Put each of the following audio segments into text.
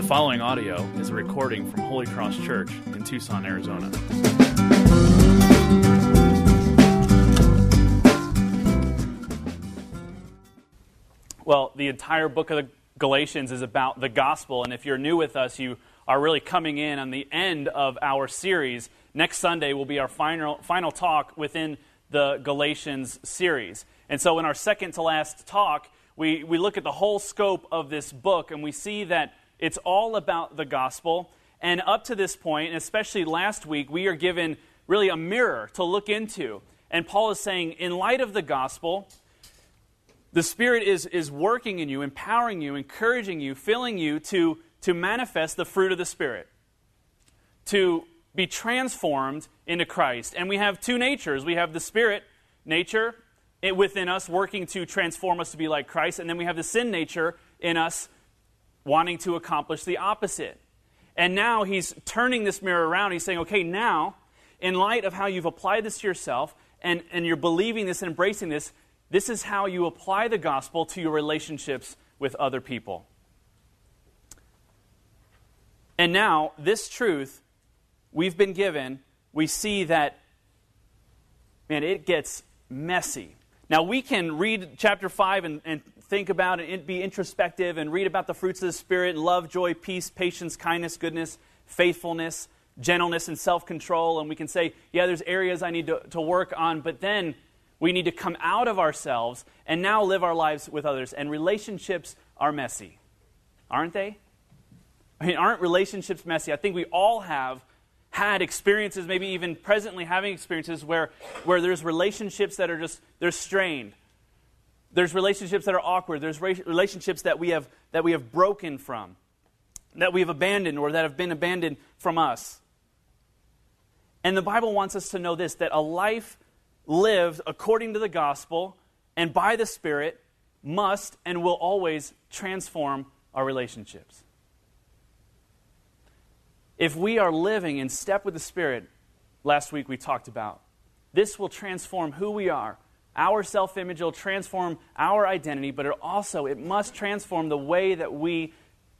The following audio is a recording from Holy Cross Church in Tucson, Arizona. Well, the entire book of the Galatians is about the gospel, and if you're new with us, you are really coming in on the end of our series. Next Sunday will be our final, final talk within the Galatians series. And so, in our second to last talk, we, we look at the whole scope of this book and we see that it's all about the gospel. And up to this point, and especially last week, we are given really a mirror to look into. And Paul is saying, in light of the gospel, the Spirit is, is working in you, empowering you, encouraging you, filling you to, to manifest the fruit of the Spirit, to be transformed into Christ. And we have two natures we have the Spirit nature within us working to transform us to be like Christ, and then we have the sin nature in us wanting to accomplish the opposite. And now he's turning this mirror around. He's saying, okay, now, in light of how you've applied this to yourself and, and you're believing this and embracing this, this is how you apply the gospel to your relationships with other people. And now, this truth we've been given, we see that, man, it gets messy. Now, we can read chapter 5 and, and think about and be introspective and read about the fruits of the Spirit love, joy, peace, patience, kindness, goodness, faithfulness, gentleness, and self control. And we can say, yeah, there's areas I need to, to work on, but then we need to come out of ourselves and now live our lives with others. And relationships are messy, aren't they? I mean, aren't relationships messy? I think we all have had experiences, maybe even presently having experiences where, where there's relationships that are just, they're strained. There's relationships that are awkward. There's relationships that we have, that we have broken from, that we have abandoned or that have been abandoned from us. And the Bible wants us to know this that a life lived according to the gospel and by the Spirit must and will always transform our relationships if we are living in step with the Spirit, last week we talked about, this will transform who we are. Our self image will transform our identity, but it also it must transform the way that we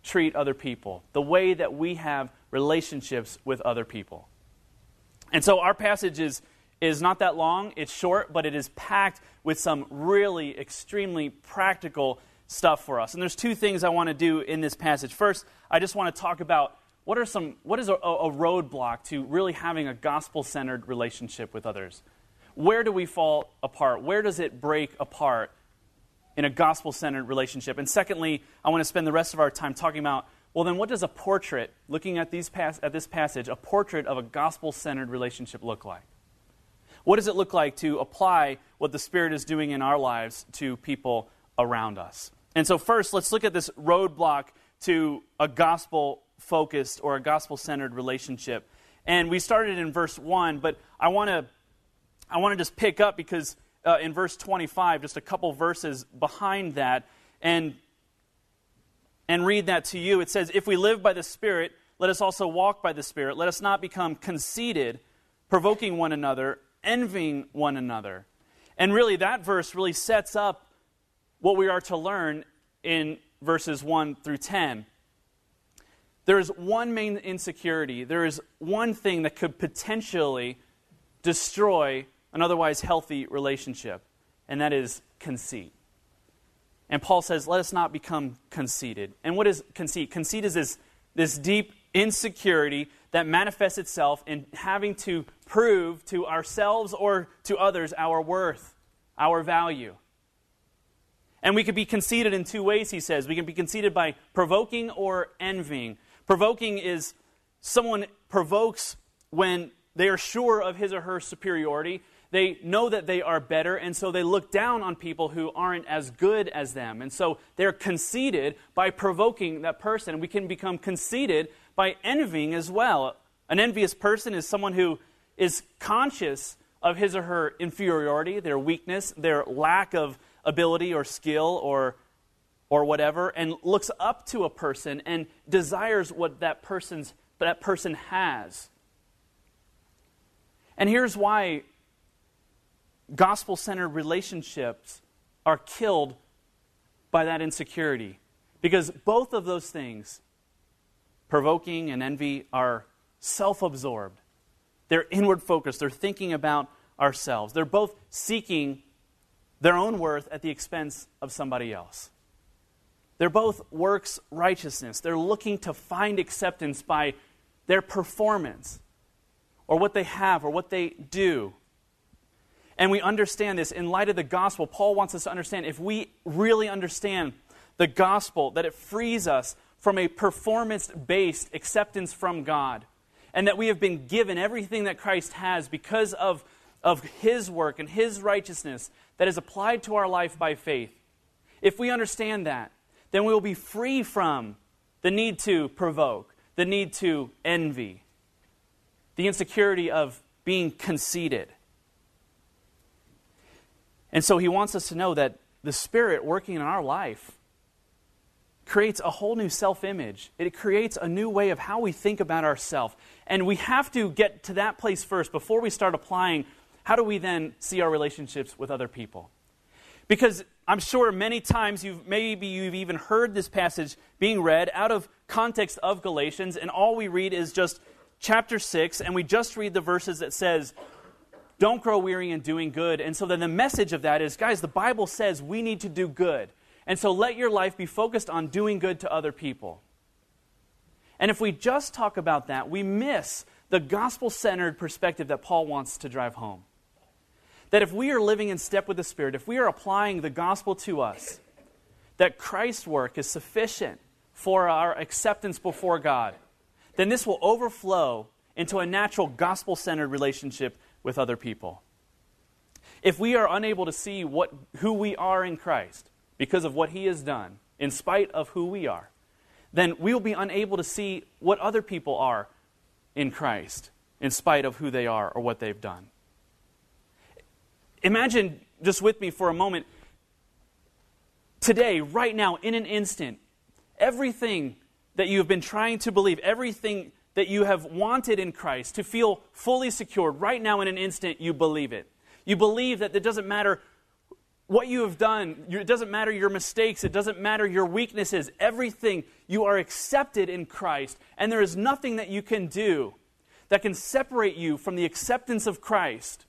treat other people, the way that we have relationships with other people. And so our passage is, is not that long, it's short, but it is packed with some really extremely practical stuff for us. And there's two things I want to do in this passage. First, I just want to talk about what are some what is a, a roadblock to really having a gospel-centered relationship with others where do we fall apart? Where does it break apart in a gospel-centered relationship? And secondly i want to spend the rest of our time talking about well then what does a portrait looking at these pas- at this passage a portrait of a gospel-centered relationship look like? What does it look like to apply what the spirit is doing in our lives to people around us? And so first let's look at this roadblock to a gospel focused or a gospel centered relationship. And we started in verse 1, but I want to I want to just pick up because uh, in verse 25, just a couple verses behind that, and, and read that to you. It says, If we live by the Spirit, let us also walk by the Spirit. Let us not become conceited, provoking one another, envying one another. And really, that verse really sets up what we are to learn in verses 1 through 10. There is one main insecurity. There is one thing that could potentially destroy an otherwise healthy relationship, and that is conceit. And Paul says, let us not become conceited. And what is conceit? Conceit is this, this deep insecurity that manifests itself in having to prove to ourselves or to others our worth, our value. And we could be conceited in two ways, he says. We can be conceited by provoking or envying. Provoking is someone provokes when they are sure of his or her superiority. They know that they are better, and so they look down on people who aren't as good as them. And so they're conceited by provoking that person. We can become conceited by envying as well. An envious person is someone who is conscious of his or her inferiority, their weakness, their lack of ability or skill or or whatever and looks up to a person and desires what that person's that person has. And here's why gospel-centered relationships are killed by that insecurity. Because both of those things provoking and envy are self absorbed. They're inward focused. They're thinking about ourselves. They're both seeking their own worth at the expense of somebody else. They're both works righteousness. They're looking to find acceptance by their performance or what they have or what they do. And we understand this in light of the gospel. Paul wants us to understand if we really understand the gospel, that it frees us from a performance based acceptance from God, and that we have been given everything that Christ has because of, of his work and his righteousness that is applied to our life by faith. If we understand that, then we will be free from the need to provoke, the need to envy, the insecurity of being conceited. And so he wants us to know that the Spirit working in our life creates a whole new self image. It creates a new way of how we think about ourselves. And we have to get to that place first before we start applying how do we then see our relationships with other people. Because I'm sure many times you've maybe you've even heard this passage being read out of context of Galatians, and all we read is just chapter 6, and we just read the verses that says, Don't grow weary in doing good. And so then the message of that is, guys, the Bible says we need to do good. And so let your life be focused on doing good to other people. And if we just talk about that, we miss the gospel centered perspective that Paul wants to drive home. That if we are living in step with the Spirit, if we are applying the gospel to us, that Christ's work is sufficient for our acceptance before God, then this will overflow into a natural gospel centered relationship with other people. If we are unable to see what, who we are in Christ, because of what he has done, in spite of who we are, then we will be unable to see what other people are in Christ, in spite of who they are or what they've done. Imagine just with me for a moment today, right now, in an instant, everything that you have been trying to believe, everything that you have wanted in Christ to feel fully secured, right now, in an instant, you believe it. You believe that it doesn't matter what you have done. It doesn't matter your mistakes. It doesn't matter your weaknesses. Everything, you are accepted in Christ. And there is nothing that you can do that can separate you from the acceptance of Christ.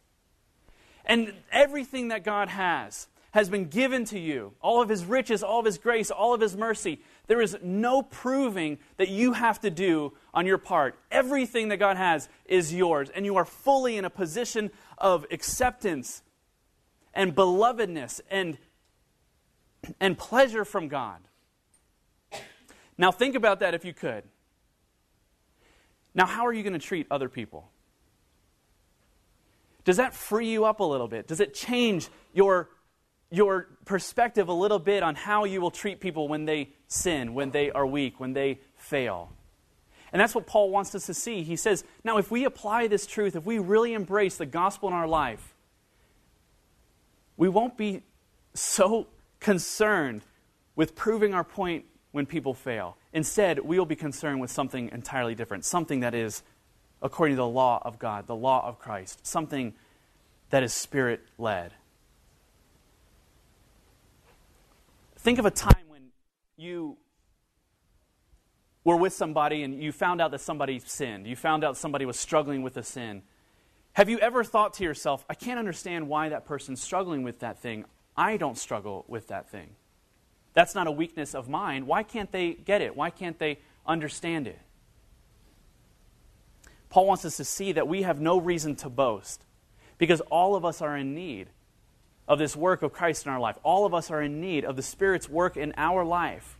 And everything that God has has been given to you all of His riches, all of His grace, all of His mercy. There is no proving that you have to do on your part. Everything that God has is yours, and you are fully in a position of acceptance and belovedness and, and pleasure from God. Now, think about that if you could. Now, how are you going to treat other people? Does that free you up a little bit? Does it change your, your perspective a little bit on how you will treat people when they sin, when they are weak, when they fail? And that's what Paul wants us to see. He says, now, if we apply this truth, if we really embrace the gospel in our life, we won't be so concerned with proving our point when people fail. Instead, we will be concerned with something entirely different, something that is according to the law of God, the law of Christ, something that is spirit led. Think of a time when you were with somebody and you found out that somebody sinned. You found out somebody was struggling with a sin. Have you ever thought to yourself, I can't understand why that person's struggling with that thing? I don't struggle with that thing. That's not a weakness of mine. Why can't they get it? Why can't they understand it? Paul wants us to see that we have no reason to boast because all of us are in need of this work of Christ in our life. All of us are in need of the Spirit's work in our life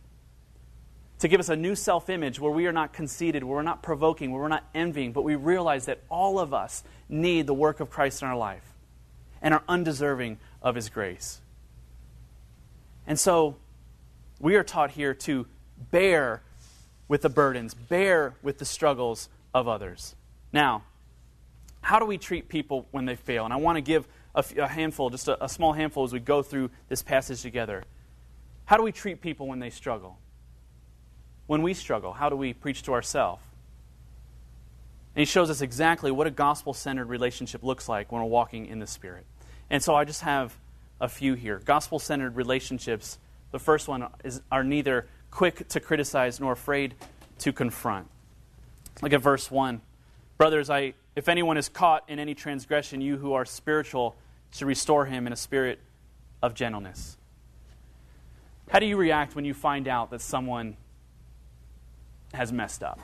to give us a new self image where we are not conceited, where we're not provoking, where we're not envying, but we realize that all of us need the work of Christ in our life and are undeserving of His grace. And so we are taught here to bear with the burdens, bear with the struggles of others. Now, how do we treat people when they fail? And I want to give a, handful, just a, a small handful, as we go through this passage together. How do we treat people when they struggle? when we struggle? How do we preach to ourselves? And he shows us exactly what a gospel centered relationship looks like when we're walking in the Spirit. And so I just have a few here. Gospel centered relationships, the first one is, are neither quick to criticize nor afraid to confront. Look at verse 1. Brothers, I, if anyone is caught in any transgression, you who are spiritual should restore him in a spirit of gentleness. How do you react when you find out that someone has messed up,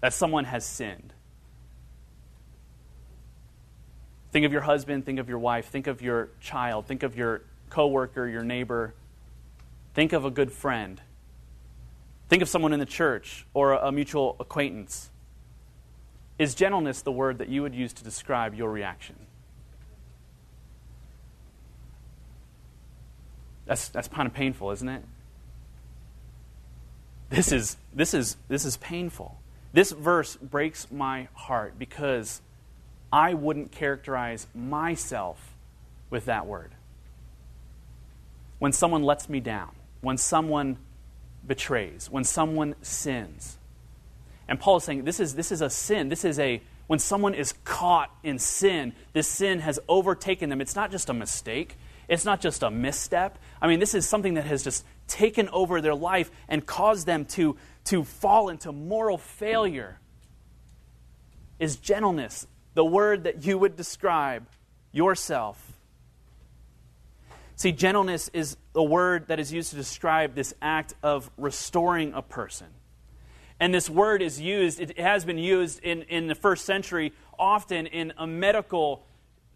that someone has sinned? Think of your husband, think of your wife, think of your child, think of your coworker, your neighbor. Think of a good friend. Think of someone in the church or a, mutual acquaintance. Is gentleness the word that you would use to describe your reaction? That's, that's kind of painful, isn't it? This is, this, is, this is painful. This verse breaks my heart because I wouldn't characterize myself with that word. When someone lets me down, when someone betrays, when someone sins. And Paul is saying this is, this is a sin. This is a, when someone is caught in sin, this sin has overtaken them. It's not just a mistake, it's not just a misstep. I mean, this is something that has just taken over their life and caused them to, to fall into moral failure. Is gentleness the word that you would describe yourself? See, gentleness is the word that is used to describe this act of restoring a person. And this word is used, it has been used in, in the first century often in a medical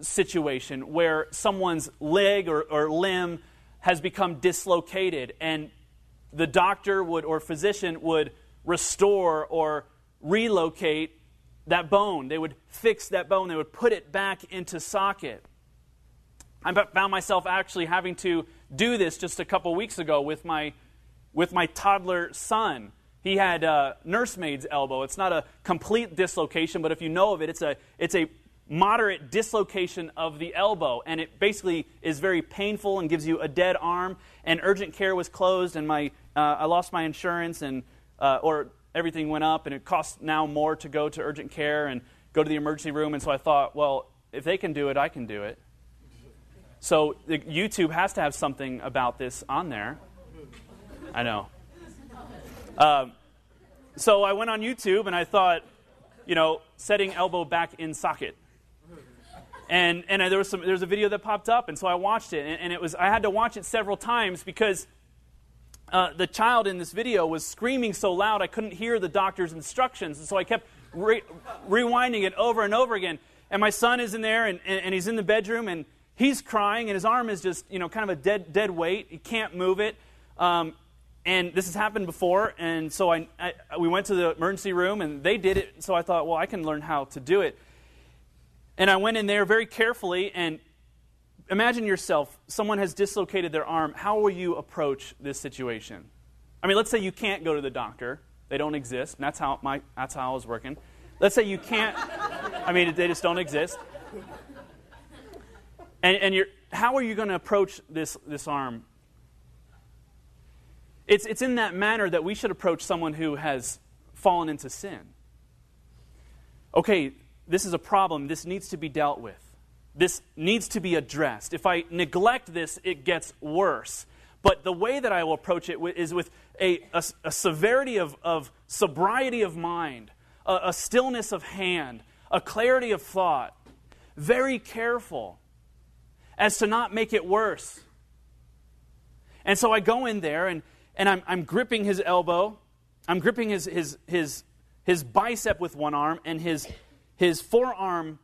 situation where someone's leg or, or limb has become dislocated and the doctor would or physician would restore or relocate that bone. They would fix that bone, they would put it back into socket. I found myself actually having to do this just a couple weeks ago with my, with my toddler son. He had a nursemaid's elbow. It's not a complete dislocation, but if you know of it, it's a, it's a moderate dislocation of the elbow. And it basically is very painful and gives you a dead arm. And urgent care was closed, and my, uh, I lost my insurance, and, uh, or everything went up, and it costs now more to go to urgent care and go to the emergency room. And so I thought, well, if they can do it, I can do it. So the, YouTube has to have something about this on there. I know. Um, so I went on YouTube and I thought, you know, setting elbow back in socket. And, and there was some a video that popped up, and so I watched it, and, and it was I had to watch it several times because uh, the child in this video was screaming so loud I couldn't hear the doctor's instructions, and so I kept re- rewinding it over and over again. And my son is in there, and, and, and he's in the bedroom, and he's crying and his arm is just, you know, kind of a dead, dead weight. He can't move it. Um, and this has happened before. And so I, I, we went to the emergency room and they did it. So I thought, well, I can learn how to do it. And I went in there very carefully and imagine yourself, someone has dislocated their arm. How will you approach this situation? I mean, let's say you can't go to the doctor. They don't exist. That's how, my, that's how I was working. Let's say you can't, I mean, they just don't exist. And, and you're, how are you going to approach this, this arm? It's, it's in that manner that we should approach someone who has fallen into sin. Okay, this is a problem. This needs to be dealt with. This needs to be addressed. If I neglect this, it gets worse. But the way that I will approach it is with a, a, a severity of, of sobriety of mind, a, a stillness of hand, a clarity of thought, very careful as to not make it worse. And so I go in there and, and I'm, I'm gripping his elbow. I'm gripping his, his, his, his bicep with one arm and his, his forearm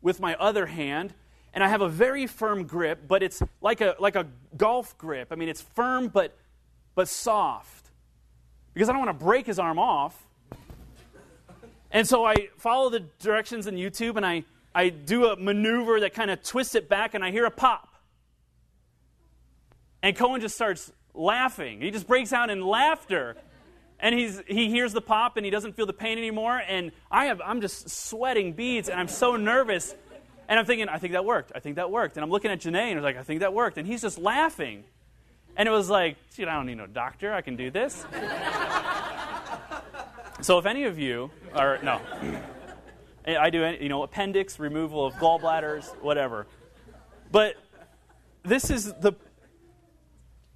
with my other hand. And I have a very firm grip, but it's like a, like a golf grip. I mean, it's firm but, but soft. Because I don't want to break his arm off. And so I follow the directions in YouTube and I, I do a maneuver that kind of twists it back, and I hear a pop. And Cohen just starts laughing. He just breaks out in laughter. And he's, he hears the pop and he doesn't feel the pain anymore. And I have, I'm just sweating beads and I'm so nervous. And I'm thinking, I think that worked. I think that worked. And I'm looking at Janae and I was like, I think that worked. And he's just laughing. And it was like, I don't need no doctor. I can do this. so if any of you are, no. I do, you know, appendix, removal of gallbladders, whatever. But this is the,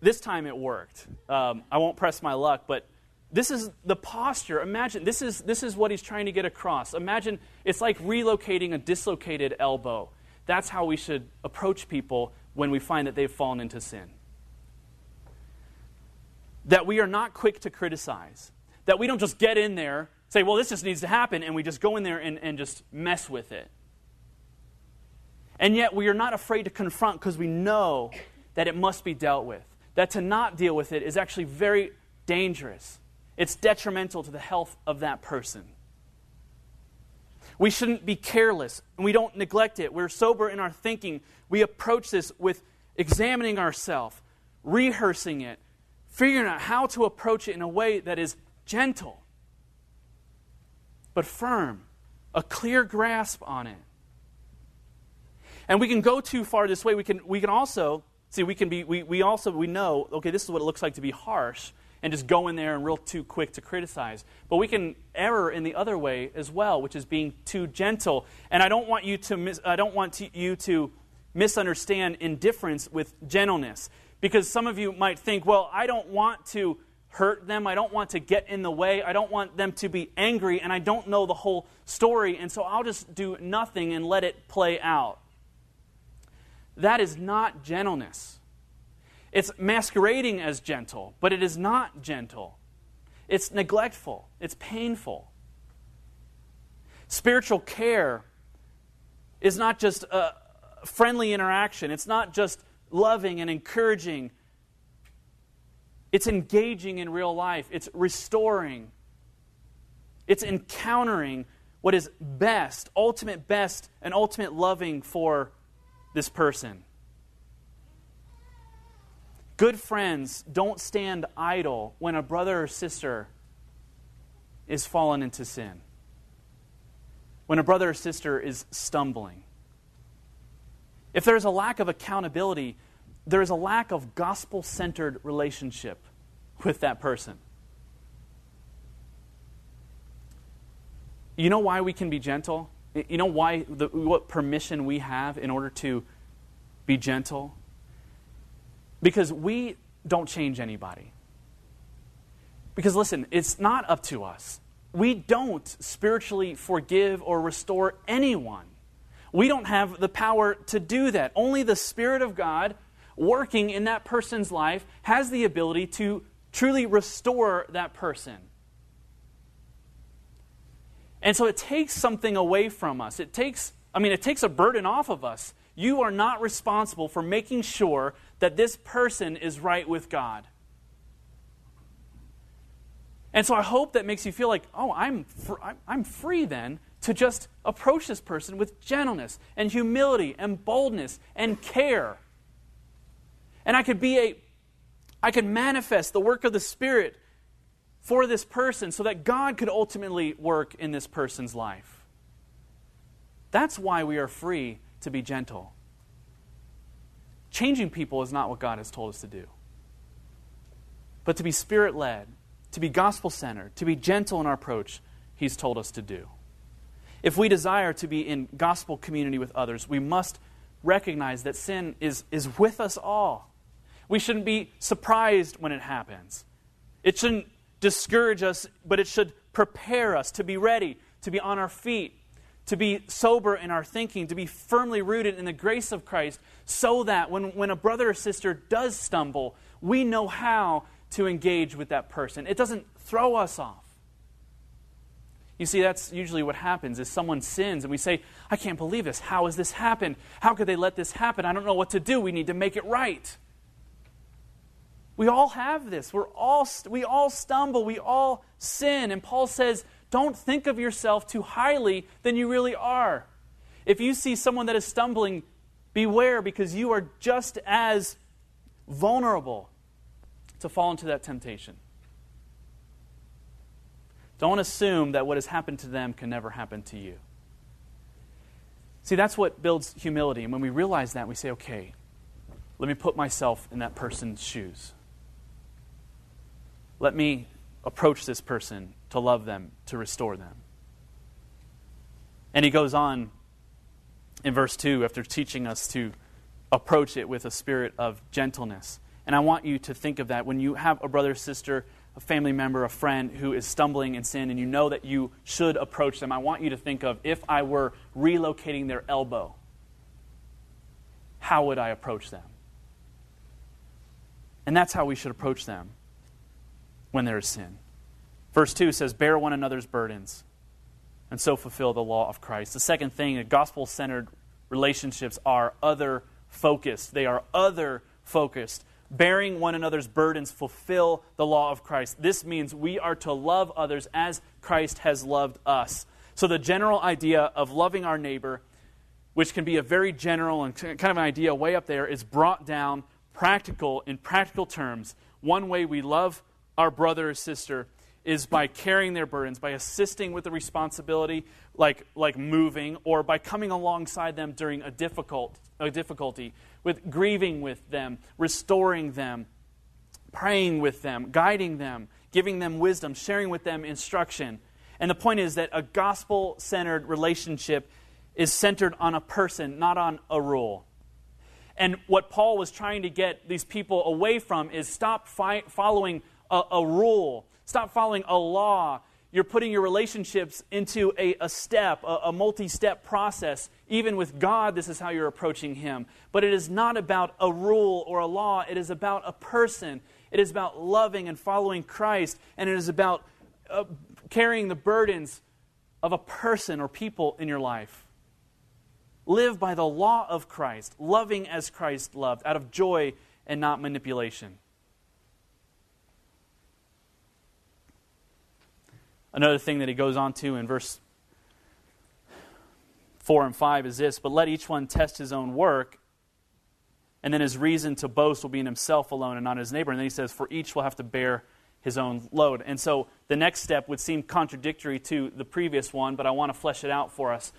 this time it worked. Um, I won't press my luck, but this is the posture. Imagine, this is, this is what he's trying to get across. Imagine it's like relocating a dislocated elbow. That's how we should approach people when we find that they've fallen into sin. That we are not quick to criticize. That we don't just get in there, say, well, this just needs to happen, and we just go in there and, and just mess with it. And yet we are not afraid to confront because we know that it must be dealt with. That to not deal with it is actually very dangerous. It's detrimental to the health of that person. We shouldn't be careless and we don't neglect it. We're sober in our thinking. We approach this with examining ourselves, rehearsing it, figuring out how to approach it in a way that is gentle but firm, a clear grasp on it. And we can go too far this way. We can, we can also, see, we can be, we, we also, we know, okay, this is what it looks like to be harsh and just go in there and real too quick to criticize. But we can error in the other way as well, which is being too gentle. And I don't want you to mis- I don't want to, you to misunderstand indifference with gentleness because some of you might think, well, I don't want to hurt them. I don't want to get in the way. I don't want them to be angry and I don't know the whole story, and so I'll just do nothing and let it play out. That is not gentleness. It's masquerading as gentle, but it is not gentle. It's neglectful, it's painful. Spiritual care is not just a friendly interaction, it's not just loving and encouraging. It's engaging in real life, it's restoring, it's encountering what is best, ultimate best, and ultimate loving for this person. Good friends don't stand idle when a brother or sister is fallen into sin, when a brother or sister is stumbling. If there's a lack of accountability, there is a lack of gospel centered relationship with that person. You know why we can be gentle? You know why the, what permission we have in order to be gentle? Because we don't change anybody. Because listen, it's not up to us. We don't spiritually forgive or restore anyone. We don't have the power to do that. Only the Spirit of God working in that person's life has the ability to truly restore that person. And so it takes something away from us. It takes, I mean, it takes a burden off of us. You are not responsible for making sure that this person is right with God. And so I hope that makes you feel like, oh, I'm, fr- I'm free then to just approach this person with gentleness and humility and boldness and care. And I could be a, I could manifest the work of the Spirit for this person so that God could ultimately work in this person's life. That's why we are free to be gentle. Changing people is not what God has told us to do. But to be spirit led, to be gospel centered, to be gentle in our approach, He's told us to do. If we desire to be in gospel community with others, we must recognize that sin is, is with us all. We shouldn't be surprised when it happens. It shouldn't discourage us, but it should prepare us to be ready, to be on our feet, to be sober in our thinking, to be firmly rooted in the grace of Christ, so that when, when a brother or sister does stumble, we know how to engage with that person. It doesn't throw us off. You see, that's usually what happens is someone sins and we say, I can't believe this. How has this happened? How could they let this happen? I don't know what to do. We need to make it right. We all have this. We're all, we all stumble. We all sin. And Paul says, don't think of yourself too highly than you really are. If you see someone that is stumbling, beware because you are just as vulnerable to fall into that temptation. Don't assume that what has happened to them can never happen to you. See, that's what builds humility. And when we realize that, we say, okay, let me put myself in that person's shoes. Let me approach this person to love them, to restore them. And he goes on in verse 2 after teaching us to approach it with a spirit of gentleness. And I want you to think of that when you have a brother sister a family member, a friend who is stumbling in sin, and you know that you should approach them, I want you to think of if I were relocating their elbow, how would I approach them? And that's how we should approach them when there is sin. Verse 2 says, Bear one another's burdens and so fulfill the law of Christ. The second thing, gospel centered relationships are other focused. They are other focused. Bearing one another's burdens fulfill the law of Christ. This means we are to love others as Christ has loved us. So, the general idea of loving our neighbor, which can be a very general and kind of an idea way up there, is brought down practical in practical terms. One way we love our brother or sister is by carrying their burdens, by assisting with the responsibility, like, like moving, or by coming alongside them during a, difficult, a difficulty, with grieving with them, restoring them, praying with them, guiding them, giving them wisdom, sharing with them instruction. And the point is that a gospel centered relationship is centered on a person, not on a rule. And what Paul was trying to get these people away from is stop fi- following a, a rule Stop following a law. You're putting your relationships into a, a step, a, a multi step process. Even with God, this is how you're approaching Him. But it is not about a rule or a law, it is about a person. It is about loving and following Christ, and it is about uh, carrying the burdens of a person or people in your life. Live by the law of Christ, loving as Christ loved, out of joy and not manipulation. Another thing that he goes on to in verse 4 and 5 is this But let each one test his own work, and then his reason to boast will be in himself alone and not his neighbor. And then he says, For each will have to bear his own load. And so the next step would seem contradictory to the previous one, but I want to flesh it out for us.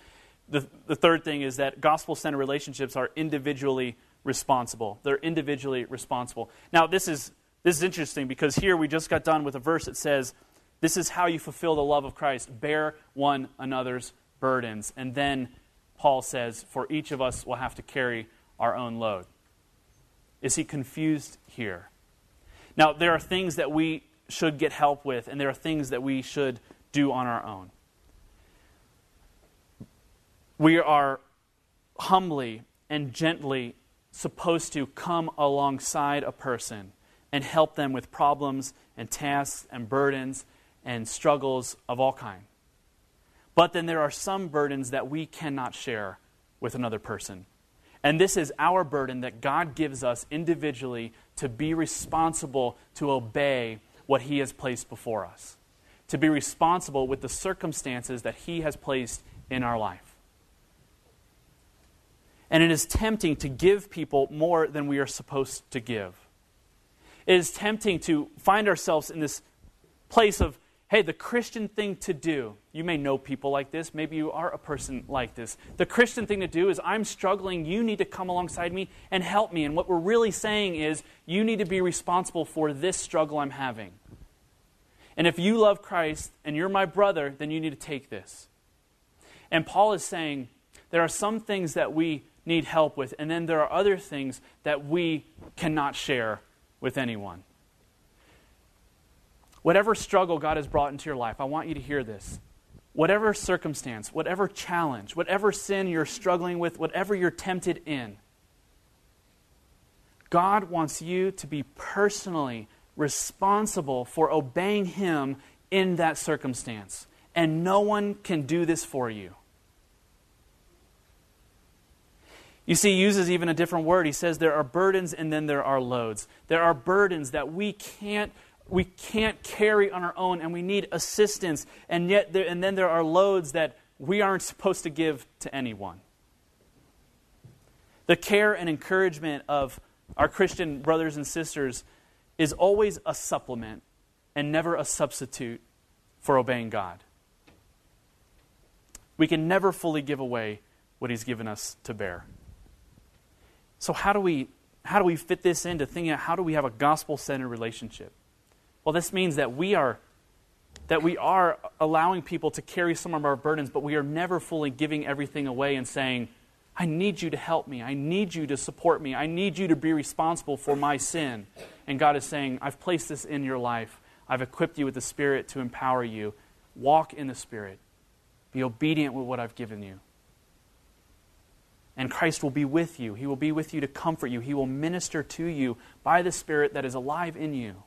The, the third thing is that gospel centered relationships are individually responsible. They're individually responsible. Now, this is, this is interesting because here we just got done with a verse that says, this is how you fulfill the love of Christ. Bear one another's burdens. And then Paul says, for each of us will have to carry our own load. Is he confused here? Now, there are things that we should get help with, and there are things that we should do on our own. We are humbly and gently supposed to come alongside a person and help them with problems and tasks and burdens and struggles of all kind. But then there are some burdens that we cannot share with another person. And this is our burden that God gives us individually to be responsible to obey what He has placed before us, to be responsible with the circumstances that He has placed in our life. And it is tempting to give people more than we are supposed to give. It is tempting to find ourselves in this place of hey, the Christian thing to do, you may know people like this, maybe you are a person like this. The Christian thing to do is, I'm struggling, you need to come alongside me and help me. And what we're really saying is, you need to be responsible for this struggle I'm having. And if you love Christ and you're my brother, then you need to take this. And Paul is saying, there are some things that we need help with, and then there are other things that we cannot share with anyone. Whatever struggle God has brought into your life, I want you to hear this. Whatever circumstance, whatever challenge, whatever sin you're struggling with, whatever you're tempted in, God wants you to be personally responsible for obeying Him in that circumstance. And no one can do this for you. You see, he uses even a different word. He says there are burdens and then there are loads. There are burdens that we can't we can't carry on our own and we need assistance. And yet, there, and then there are loads that we aren't supposed to give to anyone. The care and encouragement of our Christian brothers and sisters is always a supplement and never a substitute for obeying God. We can never fully give away what He's given us to bear. So, how do we, how do we fit this into thinking how do we have a gospel centered relationship? Well, this means that we are that we are allowing people to carry some of our burdens, but we are never fully giving everything away and saying, I need you to help me. I need you to support me. I need you to be responsible for my sin. And God is saying, I've placed this in your life. I've equipped you with the Spirit to empower you. Walk in the Spirit. Be obedient with what I've given you. And Christ will be with you. He will be with you to comfort you. He will minister to you by the Spirit that is alive in you.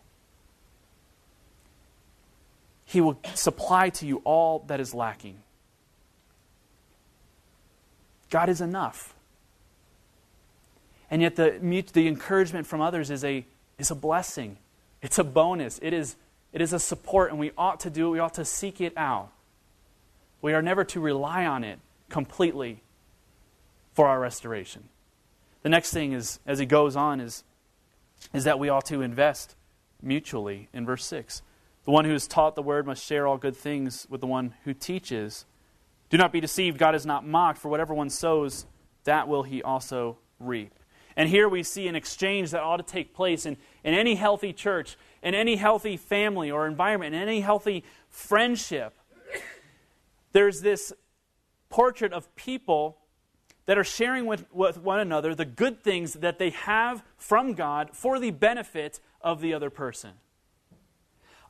He will supply to you all that is lacking. God is enough. And yet, the, the encouragement from others is a, is a blessing. It's a bonus. It is, it is a support, and we ought to do it. We ought to seek it out. We are never to rely on it completely for our restoration. The next thing is, as he goes on, is, is that we ought to invest mutually in verse 6. The one who is taught the word must share all good things with the one who teaches. Do not be deceived, God is not mocked, for whatever one sows, that will he also reap. And here we see an exchange that ought to take place in, in any healthy church, in any healthy family or environment, in any healthy friendship. There's this portrait of people that are sharing with, with one another the good things that they have from God for the benefit of the other person.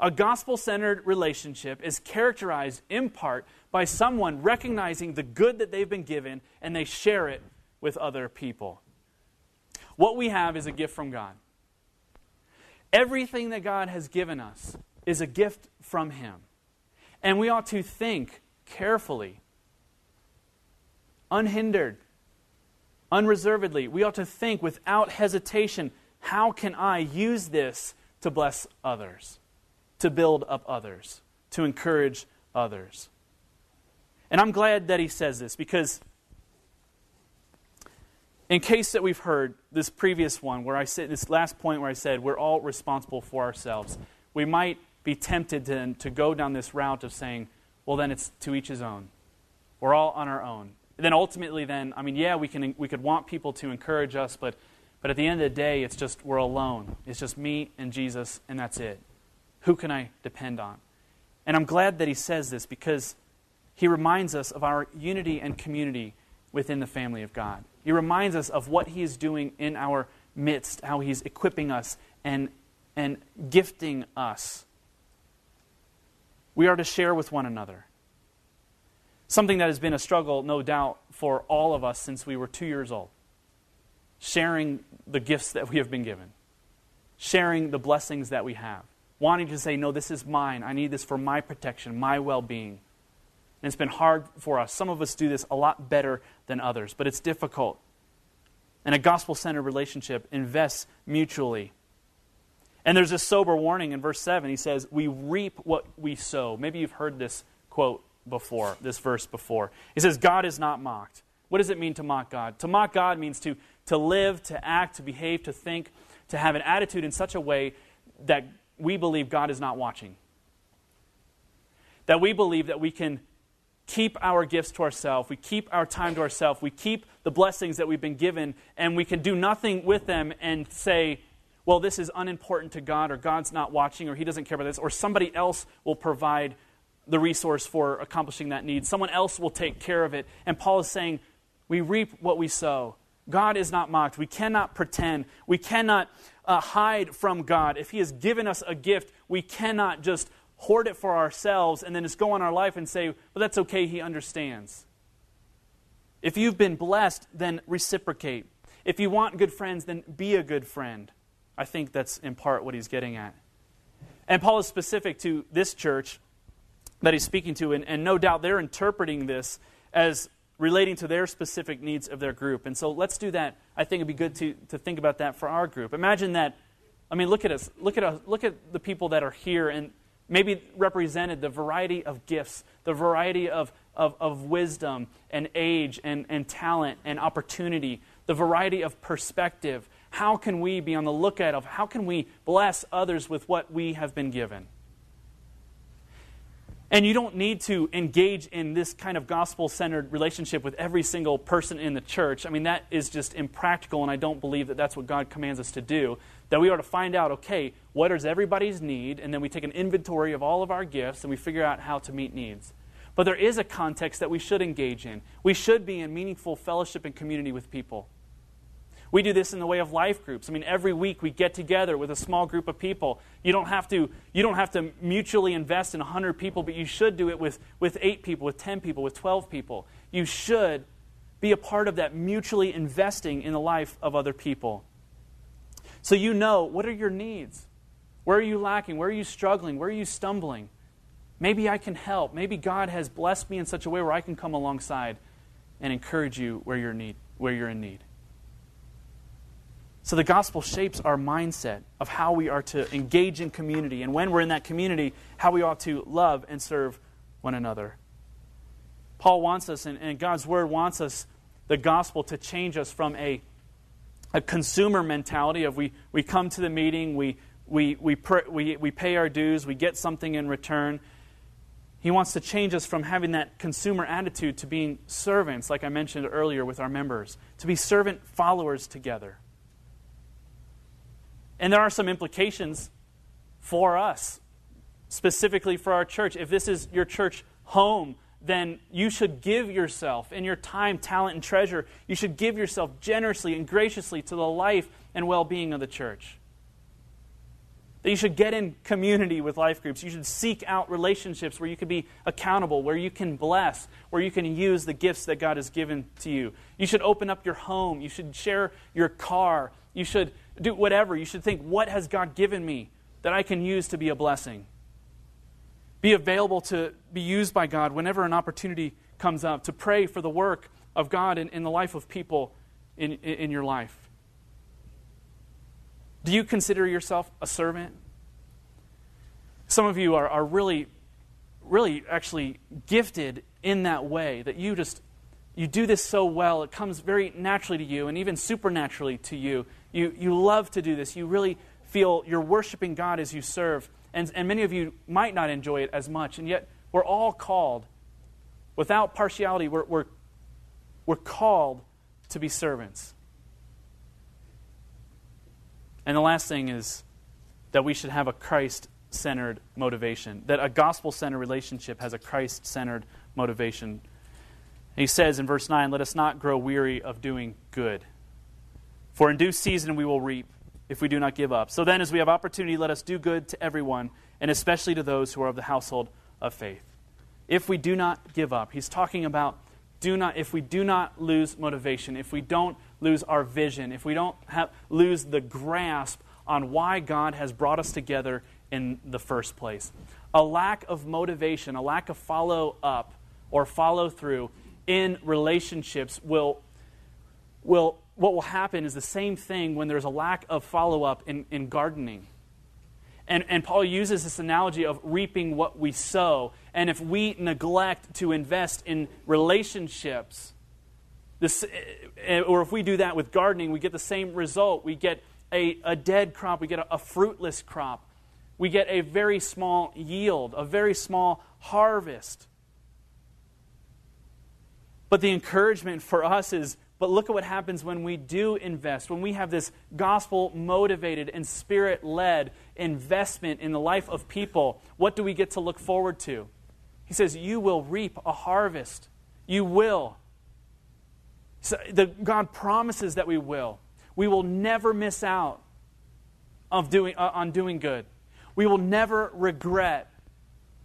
A gospel centered relationship is characterized in part by someone recognizing the good that they've been given and they share it with other people. What we have is a gift from God. Everything that God has given us is a gift from Him. And we ought to think carefully unhindered, unreservedly. We ought to think without hesitation how can I use this to bless others, to build up others, to encourage others? And I'm glad that he says this because, in case that we've heard this previous one, where I said, this last point where I said we're all responsible for ourselves, we might be tempted to, to go down this route of saying, well, then it's to each his own. We're all on our own then ultimately, then, I mean, yeah, we, can, we could want people to encourage us, but, but at the end of the day, it's just we're alone. It's just me and Jesus, and that's it. Who can I depend on? And I'm glad that he says this because he reminds us of our unity and community within the family of God. He reminds us of what he is doing in our midst, how he's equipping us and, and gifting us. We are to share with one another. Something that has been a struggle, no doubt, for all of us since we were two years old. Sharing the gifts that we have been given, sharing the blessings that we have, wanting to say, No, this is mine. I need this for my protection, my well being. And it's been hard for us. Some of us do this a lot better than others, but it's difficult. And a gospel centered relationship invests mutually. And there's a sober warning in verse 7. He says, We reap what we sow. Maybe you've heard this quote before, this verse before. He says, God is not mocked. What does it mean to mock God? To mock God means to, to live, to act, to behave, to think, to have an attitude in such a way that we believe God is not watching. That we believe that we can keep our gifts to ourselves, we keep our time to ourselves, we keep the blessings that we've been given, and we can do nothing with them and say, well, this is unimportant to God, or God's not watching, or He doesn't care about this, or somebody else will provide the resource for accomplishing that need. Someone else will take care of it. And Paul is saying, we reap what we sow. God is not mocked. We cannot pretend. We cannot uh, hide from God. If He has given us a gift, we cannot just hoard it for ourselves and then just go on our life and say, well, that's okay, He understands. If you've been blessed, then reciprocate. If you want good friends, then be a good friend. I think that's in part what he's getting at. And Paul is specific to this church that he's speaking to, and, and no doubt they're interpreting this as relating to their specific needs of their group. And so let's do that. I think it'd be good to, to think about that for our group. Imagine that, I mean, look at us. Look at us. Look at the people that are here and maybe represented the variety of gifts, the variety of, of, of wisdom and age and, and talent and opportunity, the variety of perspective. How can we be on the lookout of how can we bless others with what we have been given? And you don't need to engage in this kind of gospel centered relationship with every single person in the church. I mean, that is just impractical, and I don't believe that that's what God commands us to do. That we are to find out, okay, what is everybody's need, and then we take an inventory of all of our gifts and we figure out how to meet needs. But there is a context that we should engage in. We should be in meaningful fellowship and community with people. We do this in the way of life groups. I mean, every week we get together with a small group of people. You don't have to, you don't have to mutually invest in 100 people, but you should do it with, with 8 people, with 10 people, with 12 people. You should be a part of that mutually investing in the life of other people. So you know what are your needs? Where are you lacking? Where are you struggling? Where are you stumbling? Maybe I can help. Maybe God has blessed me in such a way where I can come alongside and encourage you where you're, need, where you're in need. So the gospel shapes our mindset of how we are to engage in community, and when we're in that community, how we ought to love and serve one another. Paul wants us, and, and God's word wants us, the gospel, to change us from a, a consumer mentality of we, we come to the meeting, we, we, we, we, we pay our dues, we get something in return, he wants to change us from having that consumer attitude to being servants, like I mentioned earlier with our members, to be servant followers together. And there are some implications for us, specifically for our church. If this is your church home, then you should give yourself and your time, talent, and treasure. You should give yourself generously and graciously to the life and well being of the church. That you should get in community with life groups. You should seek out relationships where you can be accountable, where you can bless, where you can use the gifts that God has given to you. You should open up your home. You should share your car. You should do whatever. You should think, what has God given me that I can use to be a blessing? Be available to be used by God whenever an opportunity comes up, to pray for the work of God in, in the life of people in, in your life. Do you consider yourself a servant? Some of you are, are really, really actually gifted in that way that you just you do this so well it comes very naturally to you and even supernaturally to you you, you love to do this. You really feel you're worshiping god as you serve. And, and many of you might not enjoy it as much. And yet we're all called. Without partiality we're, we're, we're called to be servants. And the last thing is that we should have a Christ centered motivation, that a gospel centered relationship has a Christ centered motivation. He says in verse 9, Let us not grow weary of doing good, for in due season we will reap if we do not give up. So then, as we have opportunity, let us do good to everyone, and especially to those who are of the household of faith. If we do not give up, he's talking about do not, if we do not lose motivation, if we don't lose our vision, if we don't have, lose the grasp on why God has brought us together in the first place. A lack of motivation, a lack of follow up or follow through in relationships will, will what will happen is the same thing when there's a lack of follow up in, in gardening. And, and Paul uses this analogy of reaping what we sow. And if we neglect to invest in relationships, this, eh, or if we do that with gardening, we get the same result. We get a, a dead crop, we get a, a fruitless crop, we get a very small yield, a very small harvest. But the encouragement for us is but look at what happens when we do invest, when we have this gospel motivated and spirit led investment in the life of people. What do we get to look forward to? He says, You will reap a harvest. You will. So the, God promises that we will. We will never miss out of doing, uh, on doing good. We will never regret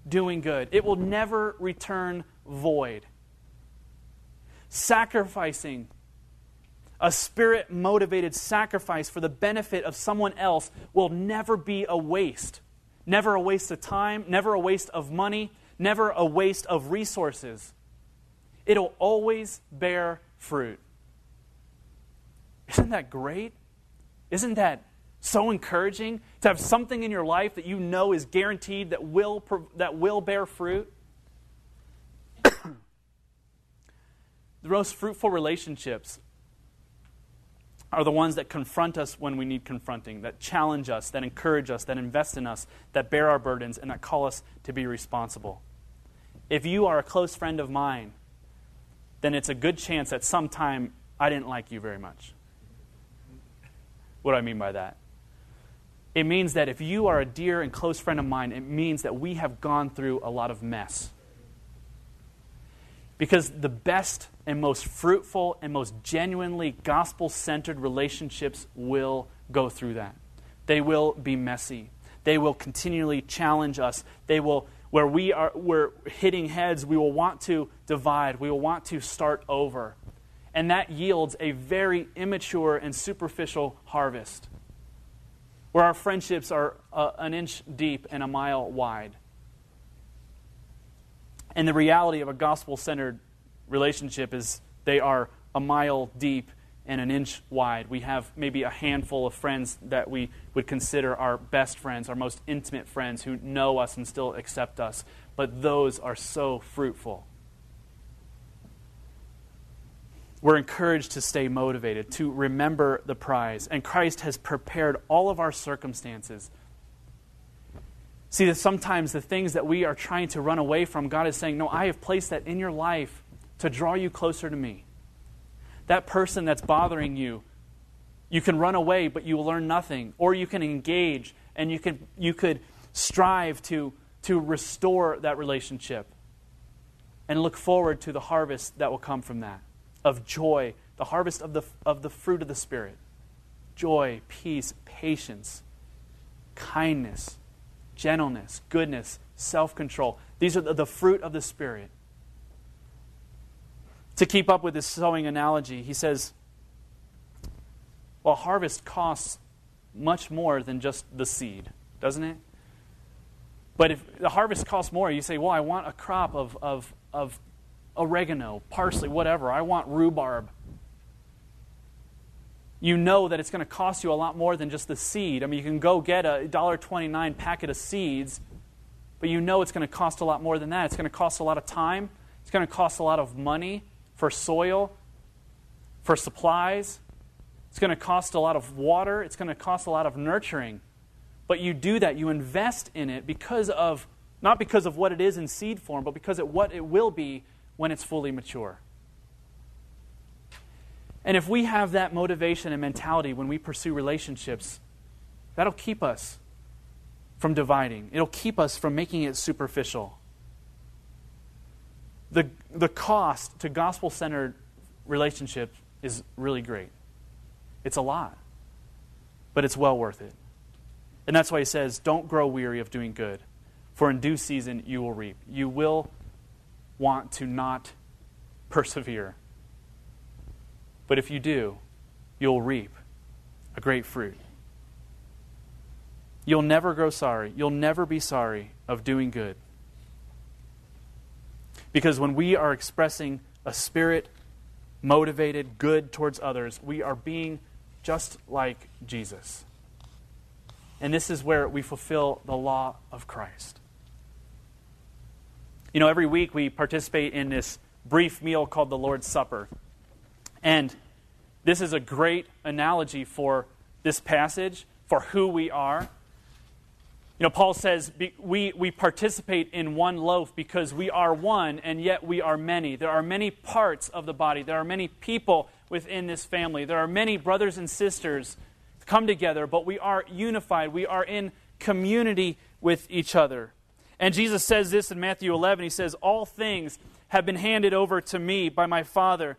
doing good. It will never return void. Sacrificing a spirit motivated sacrifice for the benefit of someone else will never be a waste. Never a waste of time, never a waste of money, never a waste of resources. It'll always bear fruit. Isn't that great? Isn't that so encouraging to have something in your life that you know is guaranteed that will, that will bear fruit? the most fruitful relationships are the ones that confront us when we need confronting, that challenge us, that encourage us, that invest in us, that bear our burdens, and that call us to be responsible. If you are a close friend of mine, then it's a good chance that sometime I didn't like you very much. What do I mean by that? It means that if you are a dear and close friend of mine, it means that we have gone through a lot of mess. Because the best and most fruitful and most genuinely gospel centered relationships will go through that. They will be messy. They will continually challenge us. They will, where we are, we're hitting heads, we will want to divide. We will want to start over. And that yields a very immature and superficial harvest where our friendships are uh, an inch deep and a mile wide. And the reality of a gospel centered relationship is they are a mile deep and an inch wide. We have maybe a handful of friends that we would consider our best friends, our most intimate friends who know us and still accept us. But those are so fruitful. We're encouraged to stay motivated, to remember the prize. And Christ has prepared all of our circumstances See that sometimes the things that we are trying to run away from, God is saying, No, I have placed that in your life to draw you closer to me. That person that's bothering you, you can run away, but you will learn nothing. Or you can engage and you, can, you could strive to, to restore that relationship and look forward to the harvest that will come from that of joy, the harvest of the, of the fruit of the Spirit joy, peace, patience, kindness gentleness, goodness, self control. These are the fruit of the Spirit. To keep up with this sowing analogy, he says, well, harvest costs much more than just the seed, doesn't it? But if the harvest costs more, you say, well, I want a crop of, of, of oregano, parsley, whatever. I want rhubarb you know that it's going to cost you a lot more than just the seed. I mean, you can go get a $1.29 packet of seeds, but you know it's going to cost a lot more than that. It's going to cost a lot of time, it's going to cost a lot of money for soil, for supplies. It's going to cost a lot of water, it's going to cost a lot of nurturing. But you do that, you invest in it because of not because of what it is in seed form, but because of what it will be when it's fully mature. And if we have that motivation and mentality when we pursue relationships, that'll keep us from dividing. It'll keep us from making it superficial. The, the cost to gospel centered relationship is really great. It's a lot, but it's well worth it. And that's why he says, Don't grow weary of doing good, for in due season you will reap. You will want to not persevere but if you do, you'll reap a great fruit. You'll never grow sorry. You'll never be sorry of doing good. Because when we are expressing a spirit motivated good towards others, we are being just like Jesus. And this is where we fulfill the law of Christ. You know, every week we participate in this brief meal called the Lord's Supper. And this is a great analogy for this passage, for who we are. You know, Paul says we, we participate in one loaf because we are one and yet we are many. There are many parts of the body, there are many people within this family, there are many brothers and sisters come together, but we are unified. We are in community with each other. And Jesus says this in Matthew 11. He says, All things have been handed over to me by my Father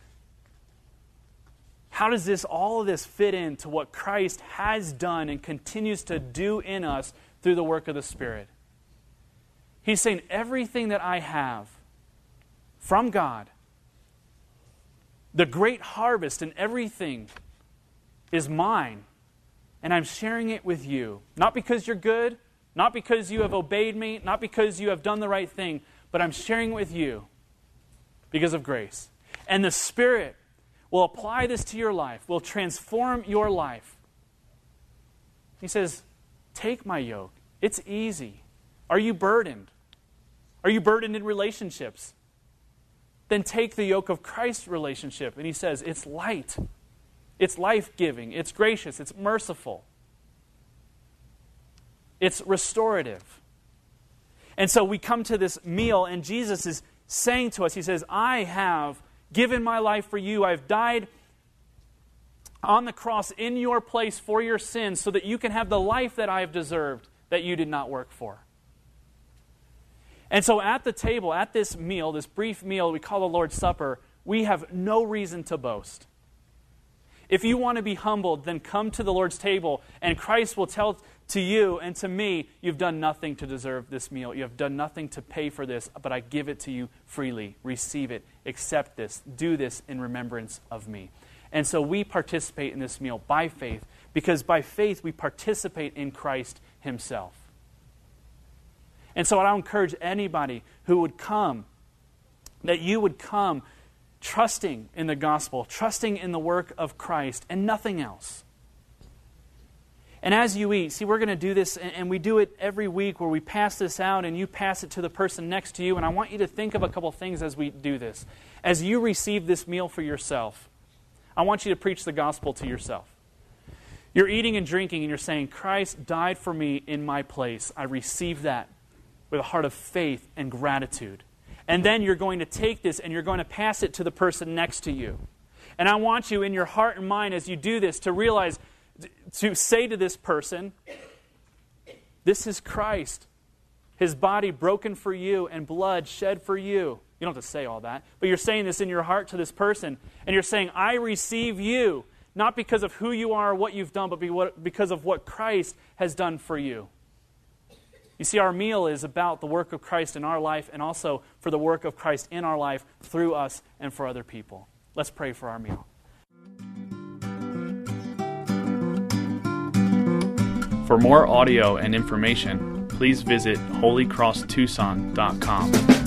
How does this all of this fit into what Christ has done and continues to do in us through the work of the Spirit? He's saying everything that I have from God, the great harvest and everything is mine, and I'm sharing it with you. Not because you're good, not because you have obeyed me, not because you have done the right thing, but I'm sharing it with you because of grace. And the Spirit will apply this to your life, will transform your life. He says, Take my yoke. It's easy. Are you burdened? Are you burdened in relationships? Then take the yoke of Christ's relationship. And he says, It's light, It's life giving, it's gracious, it's merciful, it's restorative. And so we come to this meal, and Jesus is saying to us, He says, I have given my life for you. I've died on the cross in your place for your sins so that you can have the life that I have deserved that you did not work for. And so at the table, at this meal, this brief meal we call the Lord's Supper, we have no reason to boast. If you want to be humbled, then come to the Lord's table, and Christ will tell to you and to me, You've done nothing to deserve this meal. You have done nothing to pay for this, but I give it to you freely. Receive it, accept this, do this in remembrance of me. And so we participate in this meal by faith, because by faith we participate in Christ Himself. And so I encourage anybody who would come, that you would come trusting in the gospel, trusting in the work of Christ, and nothing else. And as you eat, see, we're going to do this, and we do it every week where we pass this out and you pass it to the person next to you. And I want you to think of a couple things as we do this. As you receive this meal for yourself, I want you to preach the gospel to yourself. You're eating and drinking, and you're saying, Christ died for me in my place. I receive that with a heart of faith and gratitude. And then you're going to take this and you're going to pass it to the person next to you. And I want you in your heart and mind as you do this to realize, to say to this person, This is Christ. His body broken for you and blood shed for you. You don't have to say all that, but you're saying this in your heart to this person. And you're saying, I receive you, not because of who you are or what you've done, but because of what Christ has done for you. You see, our meal is about the work of Christ in our life and also for the work of Christ in our life through us and for other people. Let's pray for our meal. For more audio and information, please visit holycrosstucson.com.